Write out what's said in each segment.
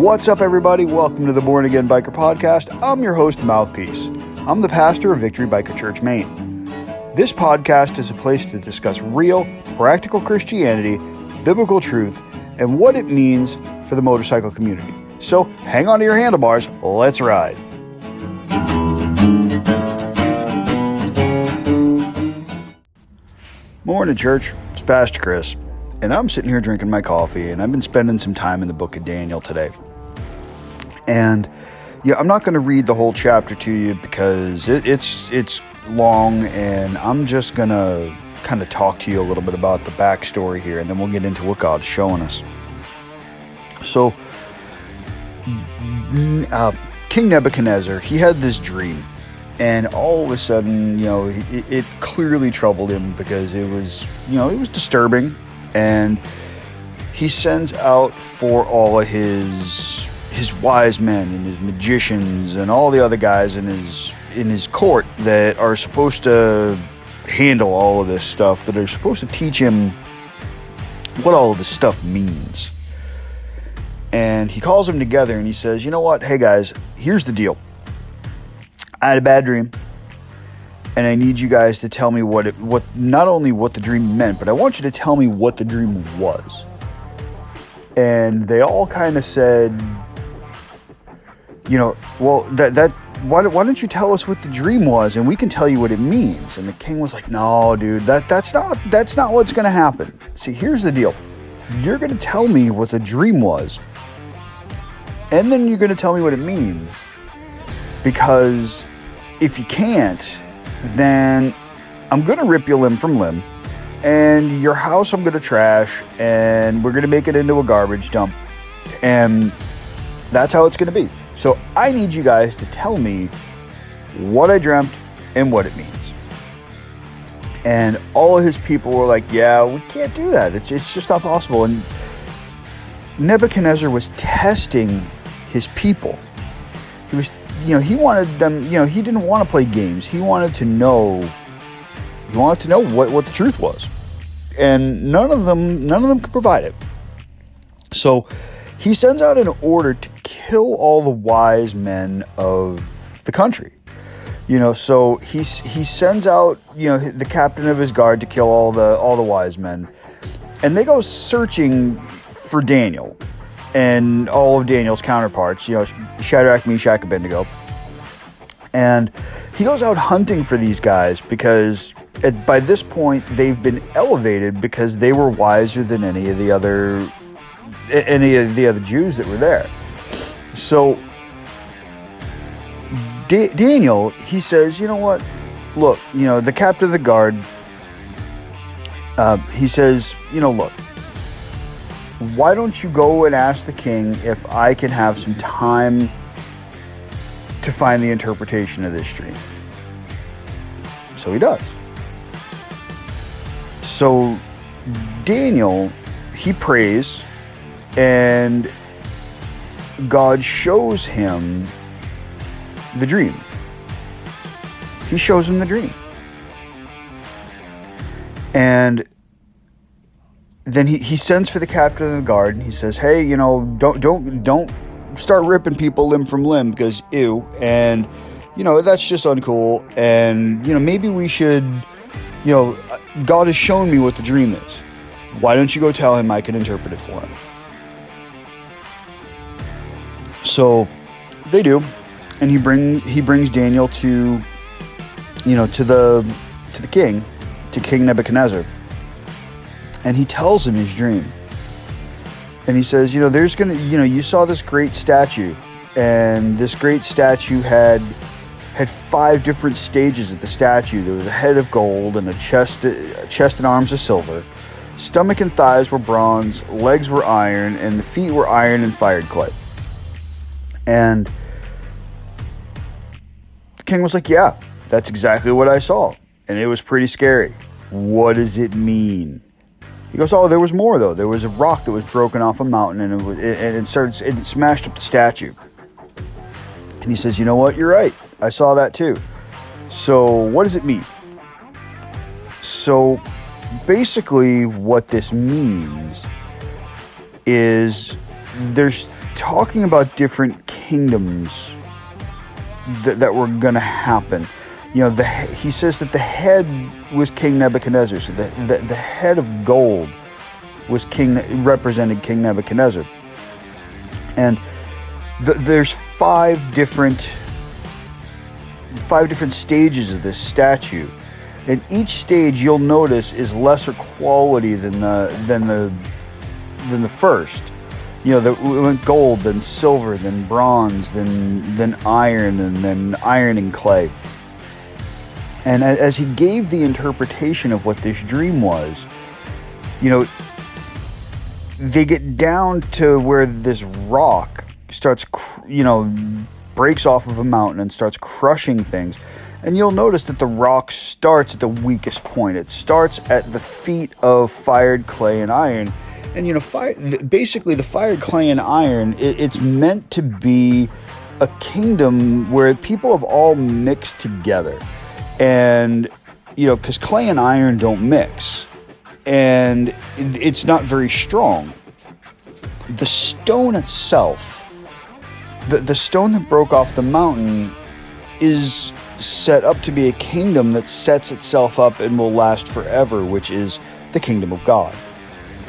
What's up, everybody? Welcome to the Born Again Biker Podcast. I'm your host, Mouthpiece. I'm the pastor of Victory Biker Church, Maine. This podcast is a place to discuss real, practical Christianity, biblical truth, and what it means for the motorcycle community. So hang on to your handlebars, let's ride. Morning, church. It's Pastor Chris, and I'm sitting here drinking my coffee, and I've been spending some time in the book of Daniel today. And yeah, I'm not going to read the whole chapter to you because it, it's it's long, and I'm just going to kind of talk to you a little bit about the backstory here, and then we'll get into what God's showing us. So, uh, King Nebuchadnezzar, he had this dream, and all of a sudden, you know, it, it clearly troubled him because it was, you know, it was disturbing, and he sends out for all of his his wise men and his magicians and all the other guys in his in his court that are supposed to handle all of this stuff that are supposed to teach him what all of this stuff means. And he calls them together and he says, "You know what? Hey guys, here's the deal. I had a bad dream, and I need you guys to tell me what it what not only what the dream meant, but I want you to tell me what the dream was." And they all kind of said, you know, well, that that why, why don't you tell us what the dream was and we can tell you what it means. And the king was like no dude that that's not that's not what's going to happen. See here's the deal. You're going to tell me what the dream was and then you're going to tell me what it means because if you can't then i'm going to rip you limb from limb and your house i'm going to trash and we're going to make it into a garbage dump and that's how it's going to be so I need you guys to tell me what I dreamt and what it means. And all of his people were like, yeah, we can't do that. It's, it's just not possible. And Nebuchadnezzar was testing his people. He was, you know, he wanted them, you know, he didn't want to play games. He wanted to know, he wanted to know what, what the truth was. And none of them, none of them could provide it. So he sends out an order to kill all the wise men of the country. You know, so he he sends out you know the captain of his guard to kill all the all the wise men, and they go searching for Daniel and all of Daniel's counterparts. You know, Shadrach, Meshach, Abednego, and he goes out hunting for these guys because at, by this point they've been elevated because they were wiser than any of the other any of the other Jews that were there. So D- Daniel, he says, you know what? Look, you know, the captain of the guard, uh, he says, you know, look, why don't you go and ask the king if I can have some time to find the interpretation of this dream? So he does. So Daniel, he prays and God shows him the dream. He shows him the dream. And then he, he sends for the captain of the guard and he says, Hey, you know, don't don't don't start ripping people limb from limb because ew and you know that's just uncool and you know maybe we should you know God has shown me what the dream is. Why don't you go tell him I can interpret it for him? So they do, and he bring he brings Daniel to, you know, to the to the king, to King Nebuchadnezzar, and he tells him his dream. And he says, you know, there's gonna, you know, you saw this great statue, and this great statue had had five different stages of the statue. There was a head of gold and a chest, a chest and arms of silver. Stomach and thighs were bronze, legs were iron, and the feet were iron and fired clay. And the king was like, Yeah, that's exactly what I saw. And it was pretty scary. What does it mean? He goes, Oh, there was more though. There was a rock that was broken off a mountain and it, was, and it started, it smashed up the statue. And he says, You know what? You're right. I saw that too. So, what does it mean? So, basically, what this means is there's talking about different kingdoms that, that were going to happen. You know, the, he says that the head was King Nebuchadnezzar. So the, the, the head of gold was King represented King Nebuchadnezzar. And the, there's five different five different stages of this statue. And each stage you'll notice is lesser quality than the than the than the first. You know, the, we went gold, then silver, then bronze, then then iron, and then iron and clay. And as he gave the interpretation of what this dream was, you know, they get down to where this rock starts, you know, breaks off of a mountain and starts crushing things. And you'll notice that the rock starts at the weakest point. It starts at the feet of fired clay and iron. And you know, fire, basically, the fired clay and iron, it, it's meant to be a kingdom where people have all mixed together. And, you know, because clay and iron don't mix and it's not very strong. The stone itself, the, the stone that broke off the mountain, is set up to be a kingdom that sets itself up and will last forever, which is the kingdom of God.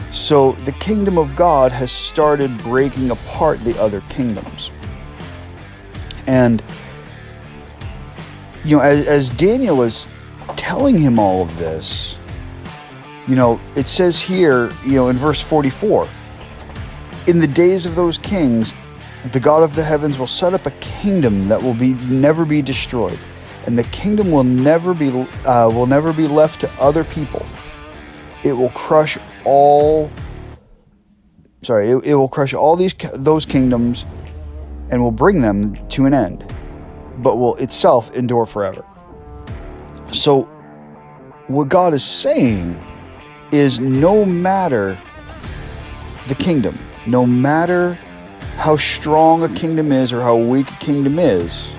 So the kingdom of God has started breaking apart the other kingdoms. And, you know, as, as Daniel is telling him all of this, you know, it says here, you know, in verse 44 In the days of those kings, the God of the heavens will set up a kingdom that will be never be destroyed, and the kingdom will never be uh, will never be left to other people. It will crush all. Sorry, it, it will crush all these those kingdoms, and will bring them to an end, but will itself endure forever. So, what God is saying is no matter the kingdom, no matter how strong a kingdom is or how weak a kingdom is,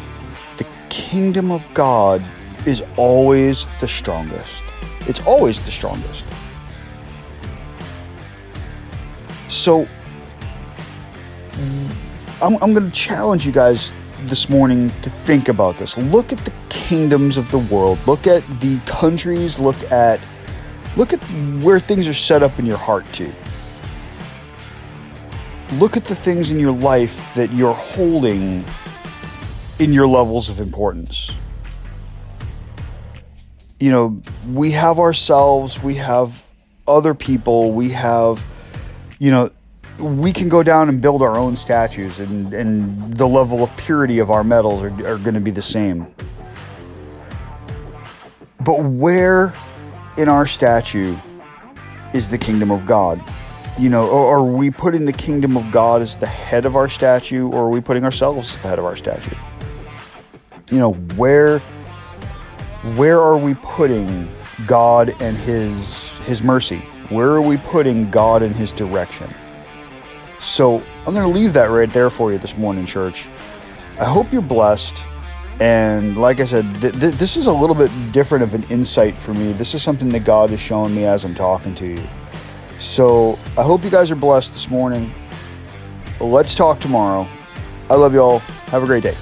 the kingdom of God is always the strongest. It's always the strongest. So, I'm, I'm going to challenge you guys this morning to think about this. Look at the kingdoms of the world, look at the countries, look at Look at where things are set up in your heart, too. Look at the things in your life that you're holding in your levels of importance. You know, we have ourselves, we have other people, we have, you know, we can go down and build our own statues, and, and the level of purity of our metals are, are going to be the same. But where in our statue is the kingdom of God. You know, are we putting the kingdom of God as the head of our statue, or are we putting ourselves as the head of our statue? You know, where where are we putting God and his his mercy? Where are we putting God and his direction? So I'm going to leave that right there for you this morning, church. I hope you're blessed. And like I said, th- th- this is a little bit different of an insight for me. This is something that God is showing me as I'm talking to you. So I hope you guys are blessed this morning. Let's talk tomorrow. I love y'all. Have a great day.